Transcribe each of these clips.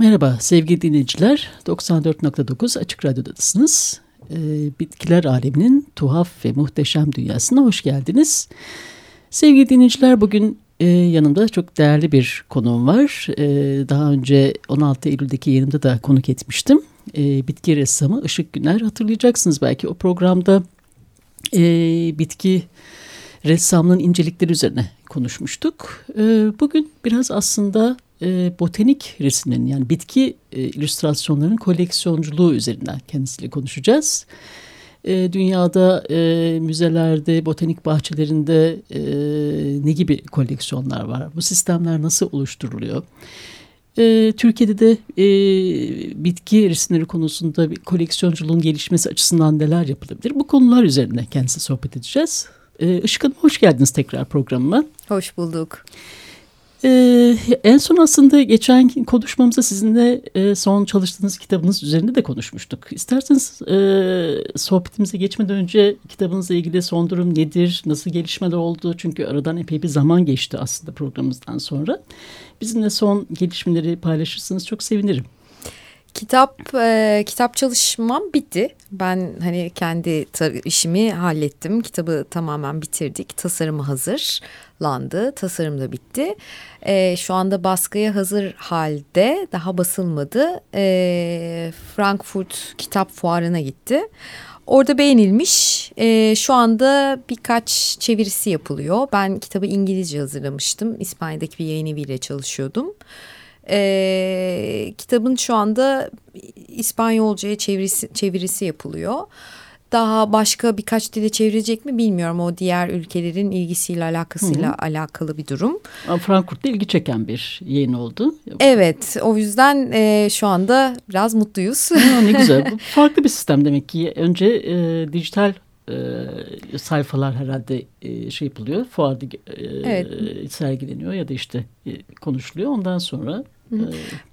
Merhaba sevgili dinleyiciler. 94.9 Açık Radyo'dasınız. Ee, bitkiler aleminin tuhaf ve muhteşem dünyasına hoş geldiniz. Sevgili dinleyiciler bugün e, yanımda çok değerli bir konuğum var. E, daha önce 16 Eylül'deki yayınımda da konuk etmiştim. E, bitki ressamı Işık Güner hatırlayacaksınız belki o programda e, bitki ressamlığın incelikleri üzerine konuşmuştuk. E, bugün biraz aslında e, botanik resimlerin yani bitki e, illüstrasyonlarının koleksiyonculuğu üzerinden kendisiyle konuşacağız. E, dünyada e, müzelerde, botanik bahçelerinde e, ne gibi koleksiyonlar var? Bu sistemler nasıl oluşturuluyor? E, Türkiye'de de e, bitki resimleri konusunda bir koleksiyonculuğun gelişmesi açısından neler yapılabilir? Bu konular üzerine kendisi sohbet edeceğiz. E, Işık Hanım hoş geldiniz tekrar programıma. Hoş bulduk. Ee, en son aslında geçen konuşmamızda sizinle e, son çalıştığınız kitabınız üzerinde de konuşmuştuk. İsterseniz e, sohbetimize geçmeden önce kitabınızla ilgili son durum nedir, nasıl gelişmeler oldu? Çünkü aradan epey bir zaman geçti aslında programımızdan sonra. Bizimle son gelişmeleri paylaşırsanız çok sevinirim. Kitap e, kitap çalışmam bitti. Ben hani kendi işimi hallettim. Kitabı tamamen bitirdik. Tasarımı hazırlandı. Tasarım da bitti. E, şu anda baskıya hazır halde. Daha basılmadı. E, Frankfurt Kitap Fuarı'na gitti. Orada beğenilmiş. E, şu anda birkaç çevirisi yapılıyor. Ben kitabı İngilizce hazırlamıştım. İspanya'daki bir yayın eviyle çalışıyordum. E, kitabın şu anda İspanyolcaya çevirisi, çevirisi yapılıyor. Daha başka birkaç dile çevirecek mi bilmiyorum. O diğer ülkelerin ilgisiyle alakasıyla hı hı. alakalı bir durum. Frankfurt'ta ilgi çeken bir yayın oldu. Evet o yüzden e, şu anda biraz mutluyuz. Ha, ne güzel. Farklı bir sistem demek ki. Önce e, dijital e, sayfalar herhalde e, şey yapılıyor. Fuarda e, evet. sergileniyor ya da işte e, konuşuluyor. Ondan sonra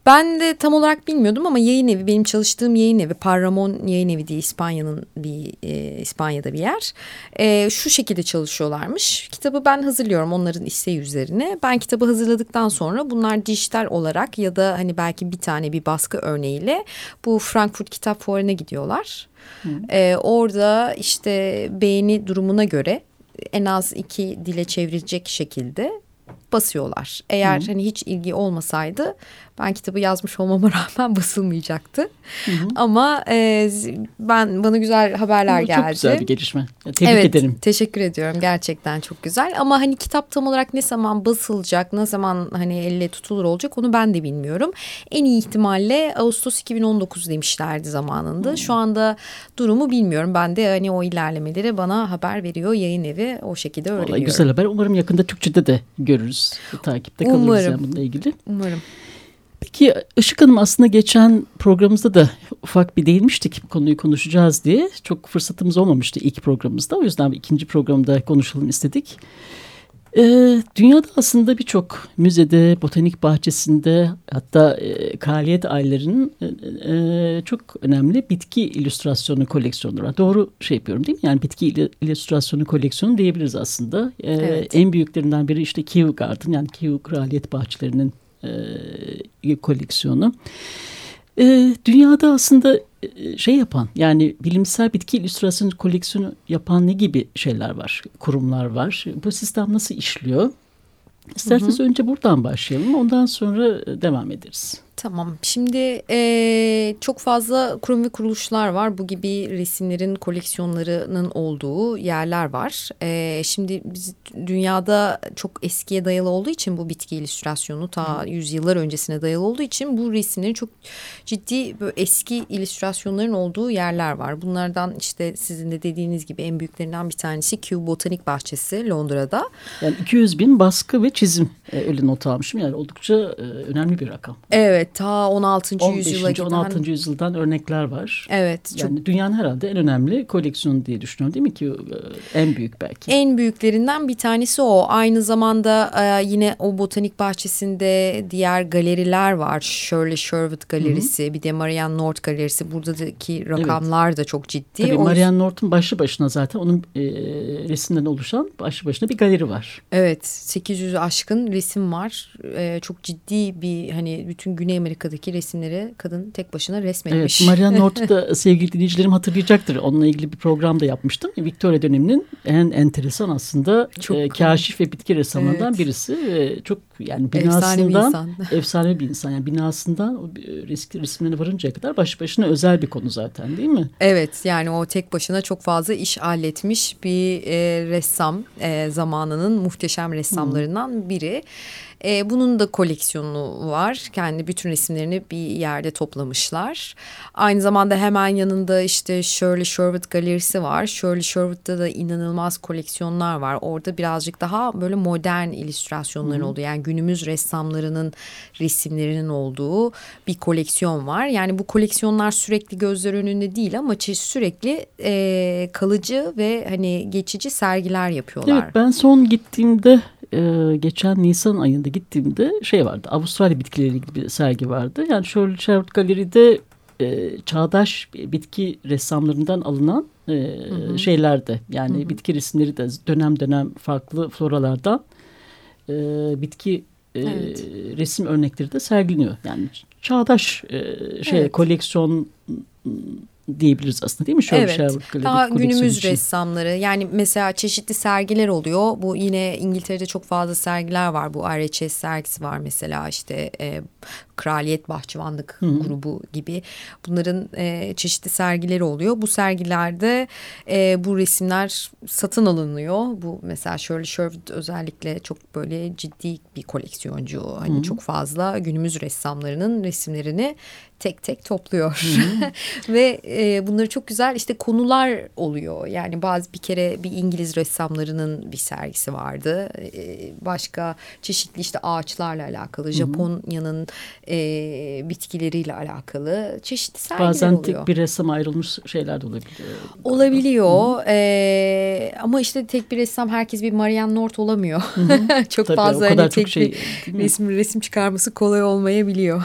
ben de tam olarak bilmiyordum ama yayın evi benim çalıştığım yayın evi Parramon yayın evi diye İspanya'nın bir e, İspanya'da bir yer. E, şu şekilde çalışıyorlarmış. Kitabı ben hazırlıyorum onların isteği üzerine. Ben kitabı hazırladıktan sonra bunlar dijital olarak ya da hani belki bir tane bir baskı örneğiyle bu Frankfurt Kitap Fuarı'na gidiyorlar. E, orada işte beğeni durumuna göre en az iki dile çevrilecek şekilde basıyorlar. Eğer Hı. hani hiç ilgi olmasaydı ben kitabı yazmış olmama rağmen basılmayacaktı. Hı hı. Ama e, ben bana güzel haberler çok geldi. Çok güzel bir gelişme. Tebrik evet, ederim. Teşekkür ediyorum. Gerçekten çok güzel. Ama hani kitap tam olarak ne zaman basılacak, ne zaman hani elle tutulur olacak onu ben de bilmiyorum. En iyi ihtimalle Ağustos 2019 demişlerdi zamanında. Hı. Şu anda durumu bilmiyorum. Ben de hani o ilerlemeleri bana haber veriyor yayın evi. O şekilde öğreniyorum. Vallahi güzel haber. Umarım yakında Türkçe'de de görürüz. Takipte kalırız Umarım. yani bununla ilgili. Umarım. Peki Işık Hanım aslında geçen programımızda da ufak bir değinmiştik bu konuyu konuşacağız diye. Çok fırsatımız olmamıştı ilk programımızda. O yüzden ikinci programda konuşalım istedik. Ee, dünyada aslında birçok müzede, botanik bahçesinde hatta e, kraliyet ailelerinin e, e, çok önemli bitki illüstrasyonu koleksiyonları var. Doğru şey yapıyorum değil mi? Yani bitki illüstrasyonu koleksiyonu diyebiliriz aslında. Ee, evet. En büyüklerinden biri işte Kew Garden yani Kew Kraliyet Bahçeleri'nin e, koleksiyonu. E, dünyada aslında e, şey yapan yani bilimsel bitki illüstrasyon koleksiyonu yapan ne gibi şeyler var, kurumlar var. Bu sistem nasıl işliyor? İsterseniz hı hı. önce buradan başlayalım ondan sonra devam ederiz. Tamam. Şimdi e, çok fazla kurum ve kuruluşlar var. Bu gibi resimlerin koleksiyonlarının olduğu yerler var. E, şimdi biz dünyada çok eskiye dayalı olduğu için bu bitki illüstrasyonu ta yüzyıllar öncesine dayalı olduğu için bu resimlerin çok ciddi böyle eski illüstrasyonların olduğu yerler var. Bunlardan işte sizin de dediğiniz gibi en büyüklerinden bir tanesi Kew Botanik Bahçesi Londra'da. Yani 200 bin baskı ve çizim e, öyle not almışım. Yani oldukça e, önemli bir rakam. Evet ta 16. 15. yüzyıla giden. 16. yüzyıldan örnekler var. Evet. Yani çok... dünyanın herhalde en önemli koleksiyonu diye düşünüyorum değil mi ki e, en büyük belki. En büyüklerinden bir tanesi o. Aynı zamanda e, yine o botanik bahçesinde diğer galeriler var. Shirley Sherwood galerisi, Hı -hı. bir de Marianne North galerisi. Buradaki rakamlar evet. da çok ciddi. Tabii o... Marianne North'un başlı başına zaten onun e, resimden oluşan başlı başına bir galeri var. Evet, 800 aşkın resim var. E, çok ciddi bir hani bütün Güney Güney Amerika'daki resimleri kadın tek başına resmetmiş. Evet, Marianne North'u da sevgili dinleyicilerim hatırlayacaktır. Onunla ilgili bir program da yapmıştım. Victoria döneminin en enteresan aslında çok e, kaşif ve bitki ressamlarından evet. birisi. E, çok yani binasından efsane bir insan. efsane bir insan. Yani binasından o risk resimlerine varıncaya kadar baş başına özel bir konu zaten değil mi? Evet yani o tek başına çok fazla iş halletmiş bir e, ressam e, zamanının muhteşem ressamlarından hmm. biri. E, bunun da koleksiyonu var. Kendi bütün resimlerini bir yerde toplamışlar. Aynı zamanda hemen yanında işte Shirley Sherwood galerisi var. Shirley Sherwood'da da inanılmaz koleksiyonlar var. Orada birazcık daha böyle modern illüstrasyonların olduğu yani günümüz ressamlarının resimlerinin olduğu bir koleksiyon var. Yani bu koleksiyonlar sürekli gözler önünde değil ama sürekli e, kalıcı ve hani geçici sergiler yapıyorlar. Evet ben son gittiğimde e, geçen Nisan ayında gittiğimde şey vardı. Avustralya bitkileriyle ilgili bir sergi vardı. Yani şöyle Sherwood Galeri'de e, çağdaş bitki ressamlarından alınan e, hı hı. şeylerdi. Yani hı hı. bitki resimleri de dönem dönem farklı floralardan e, bitki e, evet. resim örnekleri de sergileniyor. Yani çağdaş e, şey evet. koleksiyon diyebiliriz aslında değil mi? Şöyle evet. Şey, Daha günümüz için. ressamları yani mesela çeşitli sergiler oluyor. Bu yine İngiltere'de çok fazla sergiler var. Bu RHS sergisi var mesela işte e, Kraliyet Bahçıvanlık Hı. grubu gibi. Bunların e, çeşitli sergileri oluyor. Bu sergilerde e, bu resimler satın alınıyor. Bu mesela Shirley Sherwood özellikle çok böyle ciddi bir koleksiyoncu. Hani Hı. çok fazla günümüz ressamlarının resimlerini tek tek topluyor. Ve e, bunları çok güzel işte konular oluyor. Yani bazı bir kere bir İngiliz ressamlarının bir sergisi vardı. E, başka çeşitli işte ağaçlarla alakalı. Japonya'nın e, bitkileriyle alakalı çeşitli sergiler Bazen oluyor. Bazen tek bir ressam ayrılmış şeyler de olabiliyor. Olabiliyor. E, ama işte tek bir ressam herkes bir Marianne North olamıyor. çok Tabii, fazla hani tek şey, bir resim, resim çıkarması kolay olmayabiliyor.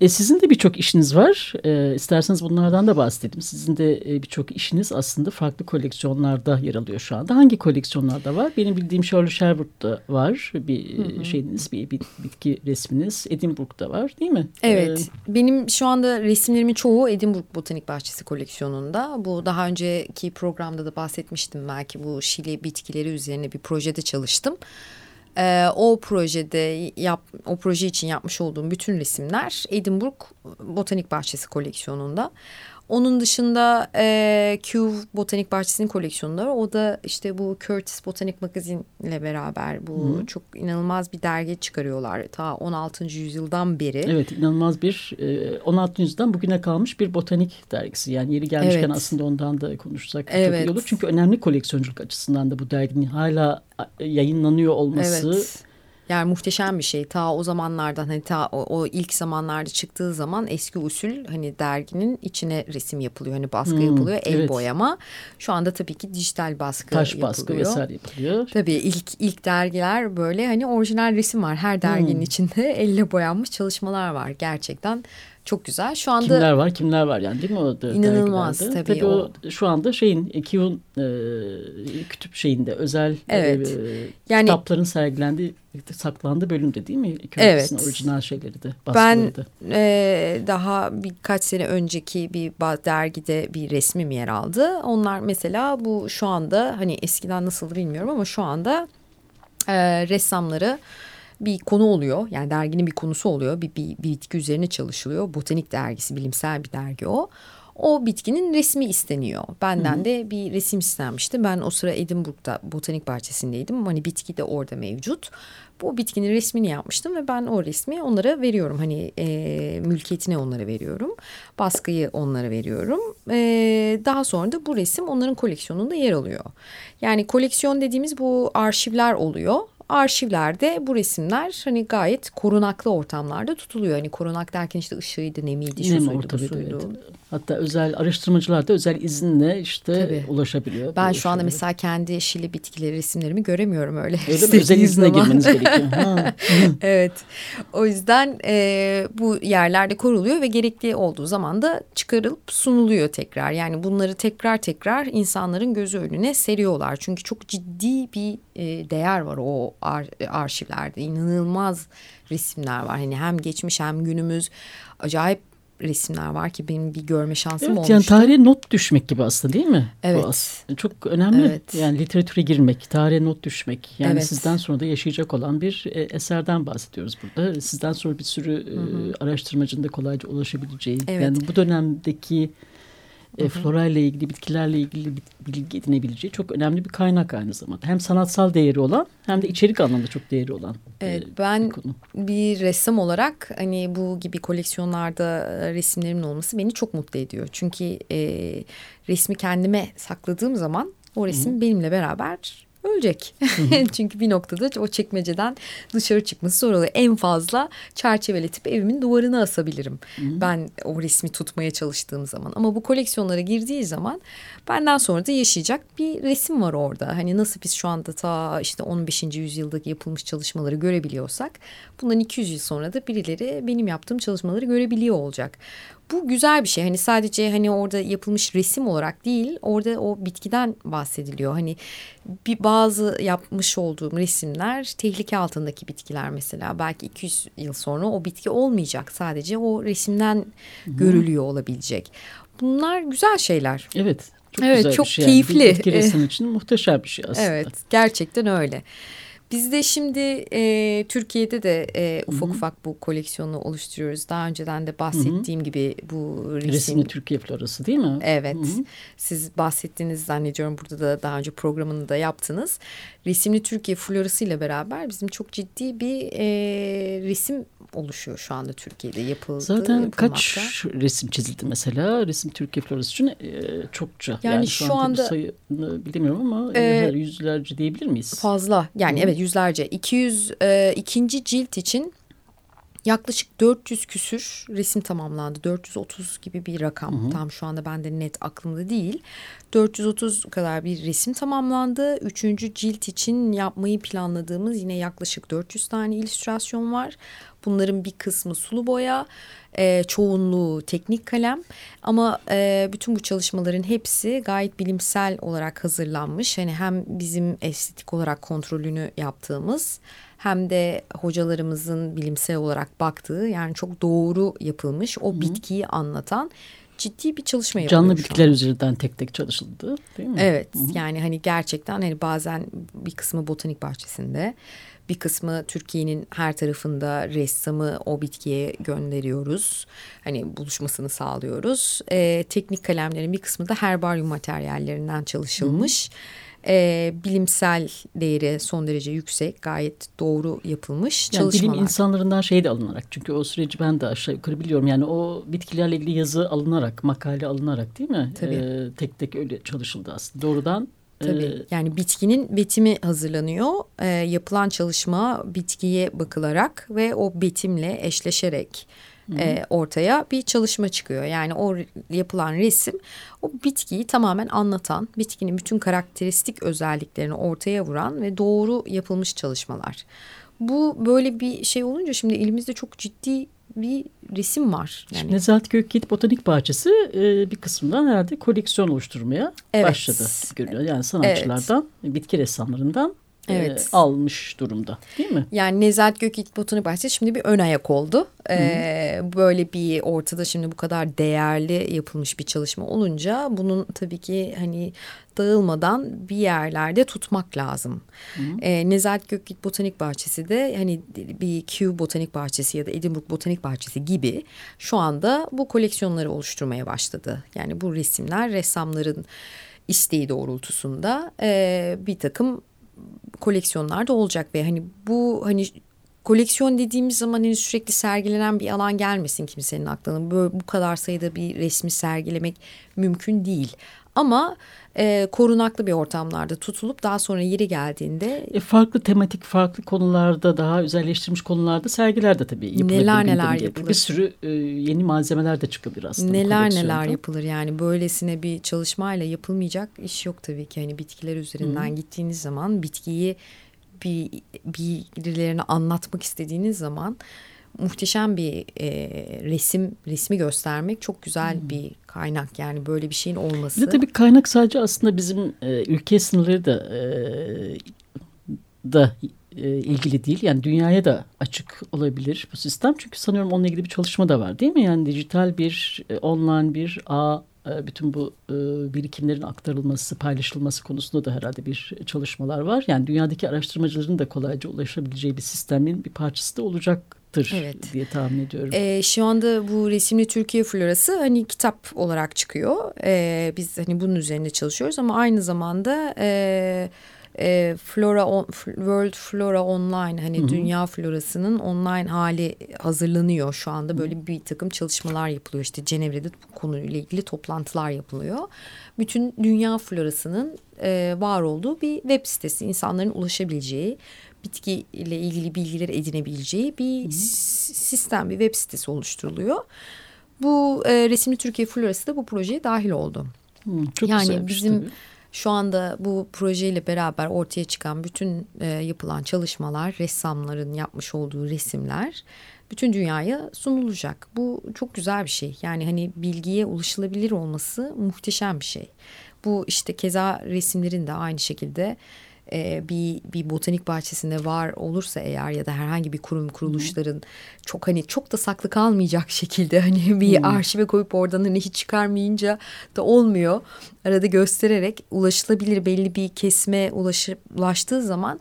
E, sizin de birçok işiniz var. E, isterseniz bunlardan da bahsedelim. Sizin de e, birçok işiniz aslında farklı koleksiyonlarda yer alıyor şu anda. Hangi koleksiyonlarda var? Benim bildiğim Shirley Sherwood'da var bir hı hı. şeyiniz, bir, bir bitki resminiz. Edinburgh'da var değil mi? Evet. Ee, Benim şu anda resimlerimin çoğu Edinburgh Botanik Bahçesi koleksiyonunda. Bu daha önceki programda da bahsetmiştim belki bu Şili bitkileri üzerine bir projede çalıştım. E, o projede yap, o proje için yapmış olduğum bütün resimler Edinburgh Botanik Bahçesi koleksiyonunda. Onun dışında e, Q Botanik Bahçesi'nin koleksiyonları. O da işte bu Curtis Botanik Magazine ile beraber bu Hı. çok inanılmaz bir dergi çıkarıyorlar. Ta 16. yüzyıldan beri. Evet inanılmaz bir e, 16. yüzyıldan bugüne kalmış bir botanik dergisi. Yani yeri gelmişken evet. aslında ondan da konuşsak evet. çok iyi olur. Çünkü önemli koleksiyonculuk açısından da bu derginin hala yayınlanıyor olması... Evet yani muhteşem bir şey. Ta o zamanlardan hani ta o, o ilk zamanlarda çıktığı zaman eski usul hani derginin içine resim yapılıyor. Hani baskı hmm, yapılıyor. El evet. boyama. Şu anda tabii ki dijital baskı Taş yapılıyor. Taş baskı vesaire yapılıyor. Tabii ilk ilk dergiler böyle hani orijinal resim var. Her derginin hmm. içinde elle boyanmış çalışmalar var. Gerçekten çok güzel. Şu anda kimler var kimler var yani değil mi o da İnanılmaz tabii. tabii o, o şu anda şeyin Kiyun e, kütüp şeyinde özel e, evet. e, yani, kitapların sergilendiği saklandığı bölümde değil mi? Evet. orijinal şeyleri de Ben e, daha birkaç sene önceki bir dergide bir resmim yer aldı. Onlar mesela bu şu anda hani eskiden nasıldı bilmiyorum ama şu anda e, ressamları bir konu oluyor. Yani derginin bir konusu oluyor. Bir, bir, bir bitki üzerine çalışılıyor. Botanik dergisi, bilimsel bir dergi o. O bitkinin resmi isteniyor. Benden Hı -hı. de bir resim istenmişti. Ben o sıra Edinburgh'da botanik bahçesindeydim. Hani bitki de orada mevcut. Bu bitkinin resmini yapmıştım ve ben o resmi onlara veriyorum. Hani e, mülkiyetine onlara veriyorum. Baskıyı onlara veriyorum. E, daha sonra da bu resim onların koleksiyonunda yer alıyor. Yani koleksiyon dediğimiz bu arşivler oluyor arşivlerde bu resimler hani gayet korunaklı ortamlarda tutuluyor. Hani korunak derken işte ışığıydı, nemiydi, şu suydu, bu suydu. Evet. Hatta özel araştırmacılar da özel izinle işte Tabii. ulaşabiliyor. Ben şu anda mesela kendi şili bitkileri resimlerimi göremiyorum öyle. Öyle mi? Özel izne girmeniz gerekiyor. evet. O yüzden e, bu yerlerde koruluyor ve gerekli olduğu zaman da çıkarılıp sunuluyor tekrar. Yani bunları tekrar tekrar insanların gözü önüne seriyorlar. Çünkü çok ciddi bir e, değer var o ar arşivlerde inanılmaz resimler var. Hani hem geçmiş hem günümüz acayip resimler var ki benim bir görme şansım evet, olmuştu. Yani tarihe not düşmek gibi aslında değil mi? Evet. Bu aslında. Çok önemli. Evet. Yani literatüre girmek, tarihe not düşmek. Yani Evet. sizden sonra da yaşayacak olan bir e, eserden bahsediyoruz burada. Sizden sonra bir sürü e, araştırmacının da kolayca ulaşabileceği. Evet. Yani bu dönemdeki e, flora ile ilgili, bitkilerle ilgili bilgi edinebileceği çok önemli bir kaynak aynı zamanda. Hem sanatsal değeri olan hem de içerik anlamda çok değeri olan Evet, e, ben bir konu. bir ressam olarak hani bu gibi koleksiyonlarda e, resimlerimin olması beni çok mutlu ediyor. Çünkü e, resmi kendime sakladığım zaman o resim benimle beraber ölecek. Çünkü bir noktada o çekmeceden dışarı çıkması zor oluyor. En fazla çerçeveletip evimin duvarına asabilirim. Ben o resmi tutmaya çalıştığım zaman. Ama bu koleksiyonlara girdiği zaman benden sonra da yaşayacak bir resim var orada. Hani nasıl biz şu anda ta işte 15. yüzyıldaki yapılmış çalışmaları görebiliyorsak bundan 200 yıl sonra da birileri benim yaptığım çalışmaları görebiliyor olacak. Bu güzel bir şey. Hani sadece hani orada yapılmış resim olarak değil, orada o bitkiden bahsediliyor. Hani bir bazı yapmış olduğum resimler tehlike altındaki bitkiler mesela. Belki 200 yıl sonra o bitki olmayacak. Sadece o resimden görülüyor olabilecek. Bunlar güzel şeyler. Evet. Çok Evet, güzel çok bir şey. Yani. keyifli. Bir bitki resmi için muhteşem bir şey aslında. Evet, gerçekten öyle. Biz de şimdi e, Türkiye'de de e, ufak ufak bu koleksiyonu oluşturuyoruz. Daha önceden de bahsettiğim gibi bu resim. Resimli Türkiye florası değil mi? Evet. Siz bahsettiğiniz zannediyorum burada da daha önce programını da yaptınız. Resimli Türkiye florası ile beraber bizim çok ciddi bir e, resim oluşuyor şu anda Türkiye'de yapıldı. Zaten kaç resim çizildi mesela resim Türkiye florası için e, çokça. Yani şu, şu anda anda- sayını bilemiyorum ama e, yüzlerce diyebilir miyiz? Fazla yani evet yüzlerce 200 e, ikinci cilt için yaklaşık 400 küsür resim tamamlandı. 430 gibi bir rakam. Tam şu anda bende net aklımda değil. 430 kadar bir resim tamamlandı. Üçüncü cilt için yapmayı planladığımız yine yaklaşık 400 tane illüstrasyon var. Bunların bir kısmı sulu boya, e, çoğunluğu teknik kalem ama e, bütün bu çalışmaların hepsi gayet bilimsel olarak hazırlanmış. Hani hem bizim estetik olarak kontrolünü yaptığımız hem de hocalarımızın bilimsel olarak baktığı yani çok doğru yapılmış o bitkiyi anlatan ciddi bir çalışma yapılıyor Canlı bitkiler üzerinden tek tek çalışıldı değil mi? Evet yani hani gerçekten hani bazen bir kısmı botanik bahçesinde bir kısmı Türkiye'nin her tarafında ressamı o bitkiye gönderiyoruz. Hani buluşmasını sağlıyoruz. Ee, teknik kalemlerin bir kısmı da herbaryum materyallerinden çalışılmış. Ee, bilimsel değeri son derece yüksek gayet doğru yapılmış Yani çalışmalar. bilim insanlarından şey de alınarak çünkü o süreci ben de aşağı yukarı biliyorum. Yani o bitkilerle ilgili yazı alınarak, makale alınarak değil mi? Tabii. Ee, tek tek öyle çalışıldı aslında. Doğrudan Tabii e, yani bitkinin betimi hazırlanıyor. Ee, yapılan çalışma bitkiye bakılarak ve o betimle eşleşerek e, ortaya bir çalışma çıkıyor. Yani o yapılan resim o bitkiyi tamamen anlatan, bitkinin bütün karakteristik özelliklerini ortaya vuran ve doğru yapılmış çalışmalar. Bu böyle bir şey olunca şimdi elimizde çok ciddi bir resim var. Yani Şimdi Nezahat Gökyiğit Botanik Bahçesi e, bir kısmından herhalde koleksiyon oluşturmaya Evet. başladı. Görüyor. Yani sanatçılardan, bitki ressamlarından e, Evet. almış durumda değil mi? Yani Nezahat Gökyiğit Botanik Bahçesi şimdi bir ön ayak oldu. Ee, böyle bir ortada şimdi bu kadar değerli yapılmış bir çalışma olunca bunun tabii ki hani dağılmadan bir yerlerde tutmak lazım. Ee, Nezahat Gökyiğit Botanik Bahçesi de hani bir Kew Botanik Bahçesi ya da Edinburgh Botanik Bahçesi gibi şu anda bu koleksiyonları oluşturmaya başladı. Yani bu resimler ressamların isteği doğrultusunda e, bir takım koleksiyonlarda olacak ve hani bu hani koleksiyon dediğimiz zaman hani sürekli sergilenen bir alan gelmesin kimsenin aklına. Böyle bu kadar sayıda bir resmi sergilemek mümkün değil. Ama e, korunaklı bir ortamlarda tutulup daha sonra yeri geldiğinde E, farklı tematik, farklı konularda daha özelleştirilmiş konularda sergiler de tabii yapılabilir. Neler neler yapılır. Bir sürü e, yeni malzemeler de çıkabilir aslında. neler neler yapılır yani böylesine bir çalışmayla yapılmayacak iş yok tabii ki. Hani bitkiler üzerinden gittiğiniz zaman bitkiyi bir birilerine anlatmak istediğiniz zaman muhteşem bir e, resim resmi göstermek çok güzel bir kaynak yani böyle bir şeyin olması. Bir de tabii kaynak sadece aslında bizim e, ülke sınırları da e, da e, ilgili değil. Yani dünyaya da açık olabilir bu sistem. Çünkü sanıyorum onunla ilgili bir çalışma da var değil mi? Yani dijital bir, e, online bir ağ e, bütün bu e, birikimlerin aktarılması, paylaşılması konusunda da herhalde bir çalışmalar var. Yani dünyadaki araştırmacıların da kolayca ulaşabileceği bir sistemin bir parçası da olacaktır evet. diye tahmin ediyorum. Ee, şu anda bu resimli Türkiye florası hani kitap olarak çıkıyor. Ee, biz hani bunun üzerinde çalışıyoruz ama aynı zamanda... E, e, Flora on, World Flora Online hani Hı-hı. dünya florasının online hali hazırlanıyor şu anda böyle bir takım çalışmalar yapılıyor işte Cenevre'de bu konuyla ilgili toplantılar yapılıyor. Bütün dünya florasının e, var olduğu bir web sitesi insanların ulaşabileceği bitki ile ilgili bilgiler edinebileceği bir Hı-hı. sistem bir web sitesi oluşturuluyor. Bu e, resimli Türkiye florası da bu projeye dahil oldu. Hı, çok yani bizim tabii şu anda bu projeyle beraber ortaya çıkan bütün e, yapılan çalışmalar, ressamların yapmış olduğu resimler bütün dünyaya sunulacak. Bu çok güzel bir şey. Yani hani bilgiye ulaşılabilir olması muhteşem bir şey. Bu işte keza resimlerin de aynı şekilde e, bir bir botanik bahçesinde var olursa eğer ya da herhangi bir kurum kuruluşların hmm. çok hani çok da saklı kalmayacak şekilde hani bir hmm. arşive koyup oradan hani hiç çıkarmayınca da olmuyor. Arada göstererek ulaşılabilir belli bir kesme ulaşı, ulaştığı zaman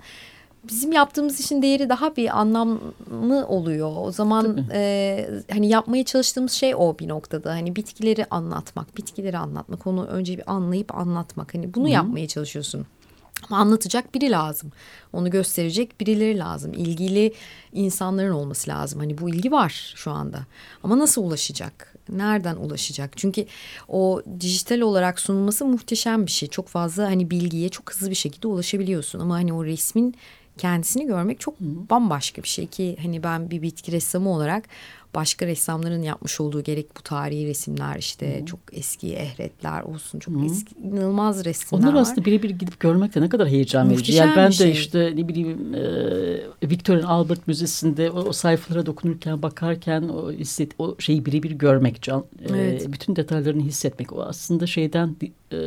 bizim yaptığımız işin değeri daha bir anlamlı oluyor. O zaman e, hani yapmaya çalıştığımız şey o bir noktada. Hani bitkileri anlatmak, bitkileri anlatmak, onu önce bir anlayıp anlatmak. Hani bunu Hı. yapmaya çalışıyorsun. Ama anlatacak biri lazım. Onu gösterecek birileri lazım. İlgili insanların olması lazım. Hani bu ilgi var şu anda. Ama nasıl ulaşacak? Nereden ulaşacak? Çünkü o dijital olarak sunulması muhteşem bir şey. Çok fazla hani bilgiye çok hızlı bir şekilde ulaşabiliyorsun. Ama hani o resmin kendisini görmek çok bambaşka bir şey ki hani ben bir bitki ressamı olarak başka ressamların yapmış olduğu gerek bu tarihi resimler işte Hı. çok eski ehretler olsun çok Hı. eski inanılmaz resimler Onlar var. aslında birebir gidip görmek de ne kadar heyecan verici. Yani ben de şey. işte ne bileyim e, Victorian Albert Müzesi'nde o, o sayfalara dokunurken bakarken o hisset o şeyi birebir görmek can evet. e, bütün detaylarını hissetmek o aslında şeyden e,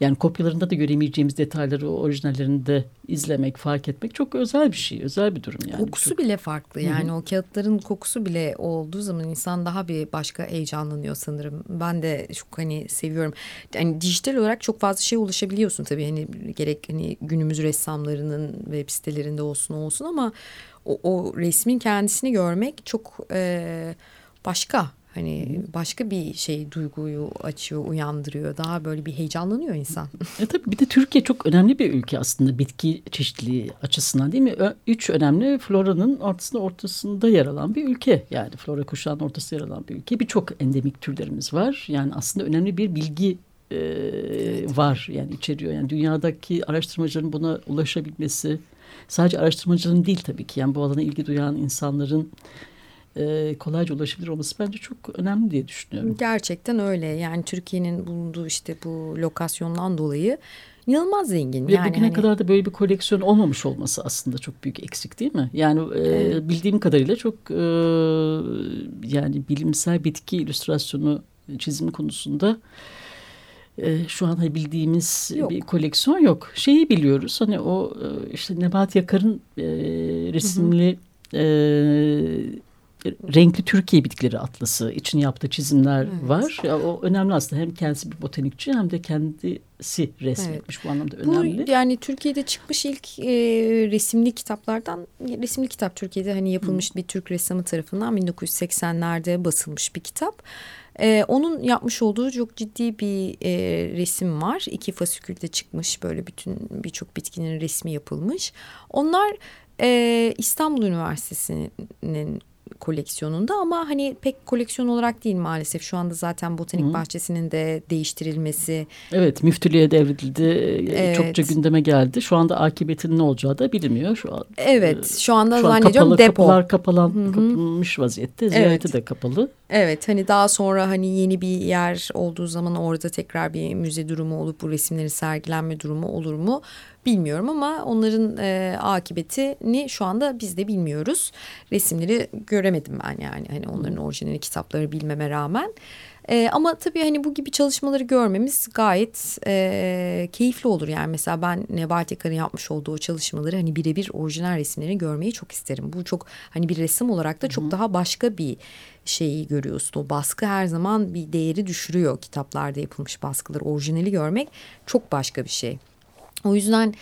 yani kopyalarında da göremeyeceğimiz detayları orijinallerinde izlemek, fark etmek çok özel bir şey. Özel bir durum yani. Kokusu bile farklı. Yani Hı -hı. o kağıtların kokusu bile olduğu zaman insan daha bir başka heyecanlanıyor sanırım. Ben de çok hani seviyorum. Yani dijital olarak çok fazla şey ulaşabiliyorsun tabii. Hani gerek hani günümüz ressamlarının web sitelerinde olsun olsun ama o, o resmin kendisini görmek çok e, başka Hani başka bir şey duyguyu açıyor, uyandırıyor. Daha böyle bir heyecanlanıyor insan. E tabii bir de Türkiye çok önemli bir ülke aslında bitki çeşitliliği açısından değil mi? Üç önemli floranın ortasında ortasında yer alan bir ülke. Yani flora kuşağının ortasında yer alan bir ülke. Birçok endemik türlerimiz var. Yani aslında önemli bir bilgi e, evet. var yani içeriyor. Yani dünyadaki araştırmacıların buna ulaşabilmesi sadece araştırmacıların değil tabii ki. Yani bu alana ilgi duyan insanların e, kolayca ulaşabilir olması bence çok önemli diye düşünüyorum. Gerçekten öyle. Yani Türkiye'nin bulunduğu işte bu lokasyondan dolayı inanılmaz zengin. Ve yani bugüne hani... kadar da böyle bir koleksiyon olmamış olması aslında çok büyük eksik değil mi? Yani e, bildiğim kadarıyla çok e, yani bilimsel bitki illüstrasyonu çizimi konusunda e, şu an hani bildiğimiz yok. bir koleksiyon yok. Şeyi biliyoruz hani o e, işte Nebat Yakar'ın e, resimli hı hı. E, renkli Türkiye bitkileri atlası için yaptığı çizimler evet. var. Ya, o önemli aslında hem kendisi bir botanikçi hem de kendisi resmetmiş evet. bu anlamda önemli. Bu yani Türkiye'de çıkmış ilk e, resimli kitaplardan resimli kitap Türkiye'de hani yapılmış Hı. bir Türk ressamı tarafından 1980'lerde basılmış bir kitap. Ee, onun yapmış olduğu çok ciddi bir e, resim var. İki fasikülde çıkmış böyle bütün birçok bitkinin resmi yapılmış. Onlar e, İstanbul Üniversitesi'nin koleksiyonunda ama hani pek koleksiyon olarak değil maalesef. Şu anda zaten botanik Hı. bahçesinin de değiştirilmesi. Evet müftülüğe devredildi. Evet. Çokça gündeme geldi. Şu anda akıbetinin ne olacağı da bilinmiyor. Şu an, evet şu anda şu zannediyorum kapalı, depo. Kapılar kapalan, Hı -hı. kapılmış vaziyette. Ziyareti evet. de kapalı. Evet hani daha sonra hani yeni bir yer olduğu zaman orada tekrar bir müze durumu olup bu resimlerin sergilenme durumu olur mu bilmiyorum ama onların e, akıbetini şu anda biz de bilmiyoruz. Resimleri gör göremedim ben yani. Hani onların orijinali kitapları bilmeme rağmen. E, ama tabii hani bu gibi çalışmaları görmemiz gayet e, keyifli olur. Yani mesela ben Nebahat Yakar'ın yapmış olduğu çalışmaları hani birebir orijinal resimlerini görmeyi çok isterim. Bu çok hani bir resim olarak da çok Hı-hı. daha başka bir şeyi görüyorsun. O baskı her zaman bir değeri düşürüyor kitaplarda yapılmış baskıları. Orijinali görmek çok başka bir şey. O yüzden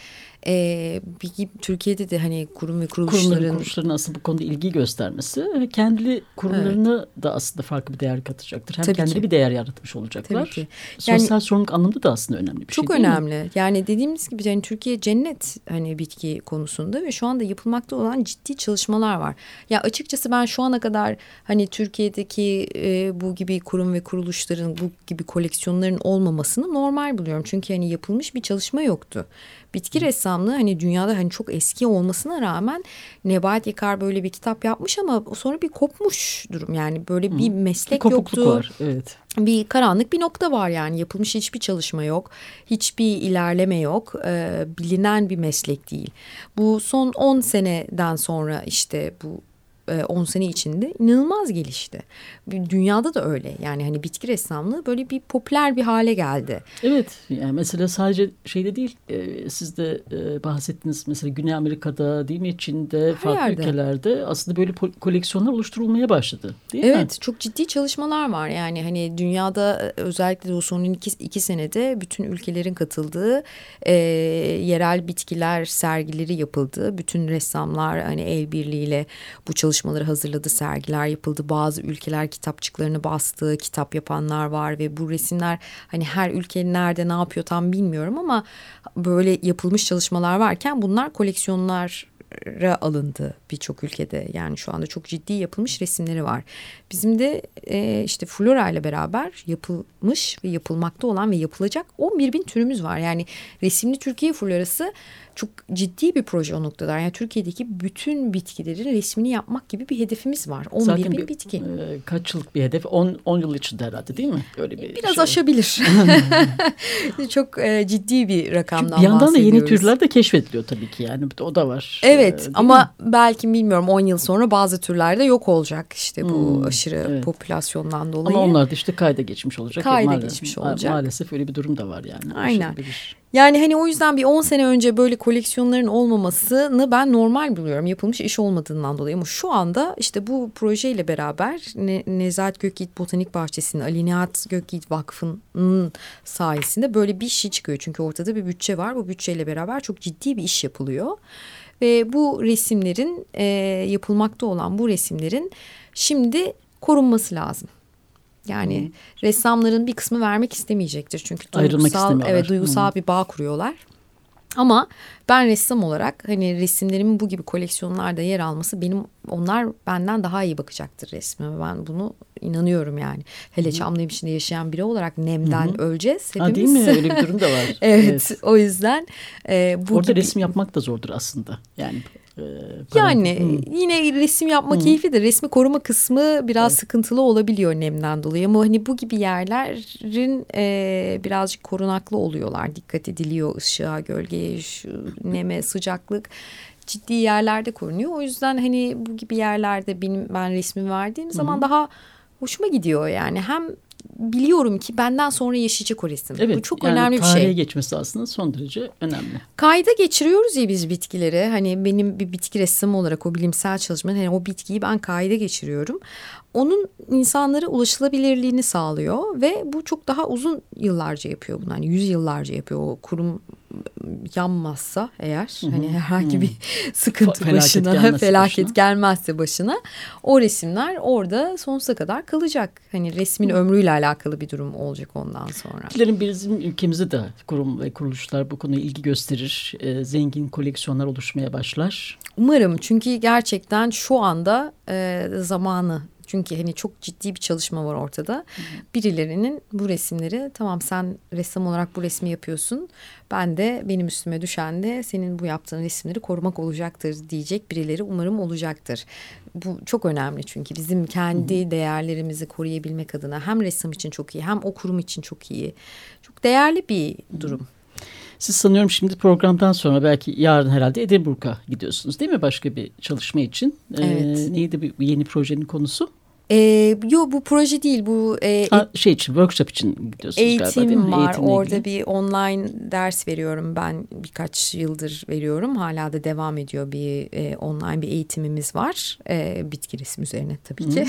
e, bir, Türkiye'de de hani kurum ve kuruluşların... Kurumların, kuruluşların aslında bu konuda ilgi göstermesi ve kendi kurumlarını evet. da aslında farklı bir değer katacaktır. Hem Tabii kendi ki. bir değer yaratmış olacaklar. Tabii ki. Yani, Sosyal sorumluluk anlamda da aslında önemli bir şey Çok önemli. Yani dediğimiz gibi yani Türkiye cennet hani bitki konusunda ve şu anda yapılmakta olan ciddi çalışmalar var. Ya açıkçası ben şu ana kadar hani Türkiye'deki e, bu gibi kurum ve kuruluşların bu gibi koleksiyonların olmamasını normal buluyorum. Çünkü hani yapılmış bir çalışma yoktu bitki ressamlığı hani dünyada hani çok eski olmasına rağmen Nebahat Yakar böyle bir kitap yapmış ama sonra bir kopmuş durum yani böyle bir meslek bir yoktu. var evet. Bir karanlık bir nokta var yani yapılmış hiçbir çalışma yok. Hiçbir ilerleme yok. Ee, bilinen bir meslek değil. Bu son 10 seneden sonra işte bu 10 e, sene içinde inanılmaz gelişti. Dünyada da öyle. Yani hani bitki ressamlığı böyle bir popüler bir hale geldi. Evet. Yani mesela sadece şeyde değil. E, siz de e, bahsettiniz mesela Güney Amerika'da değil mi Çin'de Her farklı yerde. ülkelerde aslında böyle koleksiyonlar oluşturulmaya başladı. Değil evet, mi? Çok ciddi çalışmalar var. Yani hani dünyada özellikle de o son iki, iki senede bütün ülkelerin katıldığı e, yerel bitkiler sergileri yapıldı. Bütün ressamlar hani el birliğiyle bu çalışmalar çalışmaları hazırladı, sergiler yapıldı. Bazı ülkeler kitapçıklarını bastı, kitap yapanlar var ve bu resimler hani her ülkenin nerede ne yapıyor tam bilmiyorum ama böyle yapılmış çalışmalar varken bunlar koleksiyonlar alındı birçok ülkede. Yani şu anda çok ciddi yapılmış resimleri var. Bizim de e, işte flora ile beraber yapılmış ve yapılmakta olan ve yapılacak 11 bin türümüz var. Yani resimli Türkiye florası çok ciddi bir proje o noktada. Yani Türkiye'deki bütün bitkilerin resmini yapmak gibi bir hedefimiz var. 11 Zaten bin bir, bitki. E, kaç yıllık bir hedef? 10, 10 yıl içinde herhalde değil mi? Öyle bir Biraz şey. aşabilir. çok e, ciddi bir rakamdan Çünkü bir yandan da yeni türler de keşfediliyor tabii ki yani o da var. Evet e, ama mi? belki bilmiyorum 10 yıl sonra bazı türler de yok olacak işte bu hmm, aşırı evet. popülasyondan dolayı. Ama onlar da işte kayda geçmiş olacak. Kayda geçmiş olacak. Maalesef öyle bir durum da var yani. Aynen. Yani hani o yüzden bir 10 sene önce böyle koleksiyonların olmamasını ben normal buluyorum. Yapılmış iş olmadığından dolayı ama şu anda işte bu projeyle beraber ne, Nezahat Gökyiğit Botanik Bahçesi'nin Ali Nihat Gökyiğit Vakfı'nın sayesinde böyle bir şey çıkıyor. Çünkü ortada bir bütçe var. Bu bütçeyle beraber çok ciddi bir iş yapılıyor. Ve bu resimlerin e, yapılmakta olan bu resimlerin şimdi korunması lazım. Yani hmm. ressamların bir kısmı vermek istemeyecektir çünkü duygusal evet duygusal hmm. bir bağ kuruyorlar. Ama ben ressam olarak hani resimlerimin bu gibi koleksiyonlarda yer alması benim onlar benden daha iyi bakacaktır resmime. Ben bunu inanıyorum yani. Hele Çamlı'nın içinde yaşayan biri olarak nemden Hı -hı. öleceğiz hepimiz. Ha, değil mi? Öyle bir durum da var. evet, evet. O yüzden e, bu Orada gibi... resim yapmak da zordur aslında. Yani yani hmm. yine resim yapma hmm. keyiflidir. Resmi koruma kısmı biraz evet. sıkıntılı olabiliyor nemden dolayı. Ama hani bu gibi yerlerin e, birazcık korunaklı oluyorlar. Dikkat ediliyor ışığa, gölgeye, şu neme, sıcaklık ciddi yerlerde korunuyor. O yüzden hani bu gibi yerlerde benim ben resmi verdiğim zaman hmm. daha hoşuma gidiyor yani. Hem biliyorum ki benden sonra yaşayacak o resim. Evet, Bu çok yani önemli bir şey. Tarihe geçmesi aslında son derece önemli. Kayda geçiriyoruz ya biz bitkileri. Hani benim bir bitki ressamı olarak o bilimsel çalışmanın hani o bitkiyi ben kayda geçiriyorum onun insanlara ulaşılabilirliğini sağlıyor ve bu çok daha uzun yıllarca yapıyor bunu. Hani yüz yıllarca yapıyor o kurum yanmazsa eğer hı hı. hani herhangi hı. bir sıkıntı felaket başına gelmezse felaket başına. gelmezse başına o resimler orada sonsuza kadar kalacak. Hani resmin hı. ömrüyle alakalı bir durum olacak ondan sonra. Ülkelerin bizim ülkemizde de kurum ve kuruluşlar bu konuya ilgi gösterir. E, zengin koleksiyonlar oluşmaya başlar. Umarım çünkü gerçekten şu anda e, zamanı çünkü hani çok ciddi bir çalışma var ortada. Hı. Birilerinin bu resimleri tamam sen ressam olarak bu resmi yapıyorsun. Ben de benim üstüme düşen de senin bu yaptığın resimleri korumak olacaktır diyecek birileri umarım olacaktır. Bu çok önemli çünkü bizim kendi hı değerlerimizi koruyabilmek adına hem ressam için çok iyi hem o kurum için çok iyi. Çok değerli bir durum. Hı. Siz sanıyorum şimdi programdan sonra belki yarın herhalde Edinburgh'a gidiyorsunuz değil mi başka bir çalışma için? Evet. Ee, neydi bu yeni projenin konusu? E, yo bu proje değil bu e, ha, şey için workshop için gidiyorsunuz eğitim galiba değil mi? var. Eğitimle Orada ilgili. bir online ders veriyorum ben birkaç yıldır veriyorum. Hala da devam ediyor bir e, online bir eğitimimiz var. E, bitki resmi üzerine tabii ki.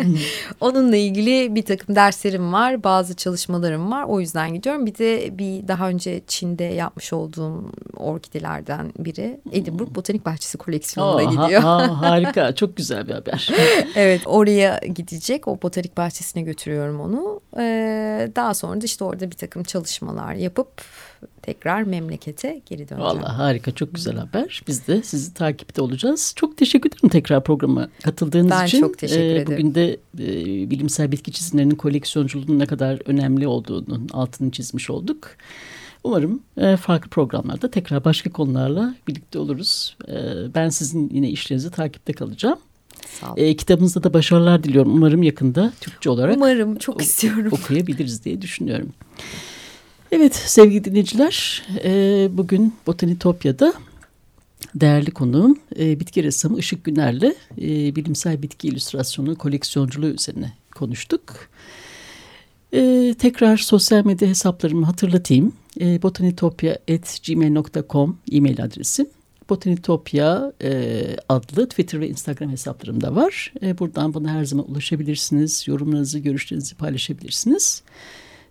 Onunla ilgili bir takım derslerim var. Bazı çalışmalarım var. O yüzden gidiyorum. Bir de bir daha önce Çin'de yapmış olduğum orkidelerden biri Edinburgh Botanik Bahçesi koleksiyonuna ha- gidiyor. ha, harika çok güzel bir haber. Evet oraya gidecek. O botanik bahçesine götürüyorum onu. Ee, daha sonra da işte orada bir takım çalışmalar yapıp tekrar memlekete geri döneceğim. Vallahi harika çok güzel haber. Biz de sizi takipte olacağız. Çok teşekkür ederim tekrar programa katıldığınız Ben için. çok teşekkür ederim. Bugün de e, bilimsel bitki çizimlerinin koleksiyonculuğunun ne kadar önemli olduğunun altını çizmiş olduk. Umarım e, farklı programlarda tekrar başka konularla birlikte oluruz. E, ben sizin yine işlerinizi takipte kalacağım. E, kitabınızda da başarılar diliyorum. Umarım yakında Türkçe olarak Umarım çok istiyorum. okuyabiliriz diye düşünüyorum. Evet sevgili dinleyiciler e, bugün Botanitopya'da değerli konuğum e, bitki ressamı Işık Güner'le e, bilimsel bitki illüstrasyonu koleksiyonculuğu üzerine konuştuk. E, tekrar sosyal medya hesaplarımı hatırlatayım. E, botanitopya.gmail.com e-mail adresim. Botanitopya e, adlı Twitter ve Instagram hesaplarım da var. E, buradan bana her zaman ulaşabilirsiniz. Yorumlarınızı, görüşlerinizi paylaşabilirsiniz.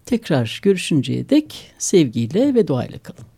Tekrar görüşünceye dek sevgiyle ve doğayla kalın.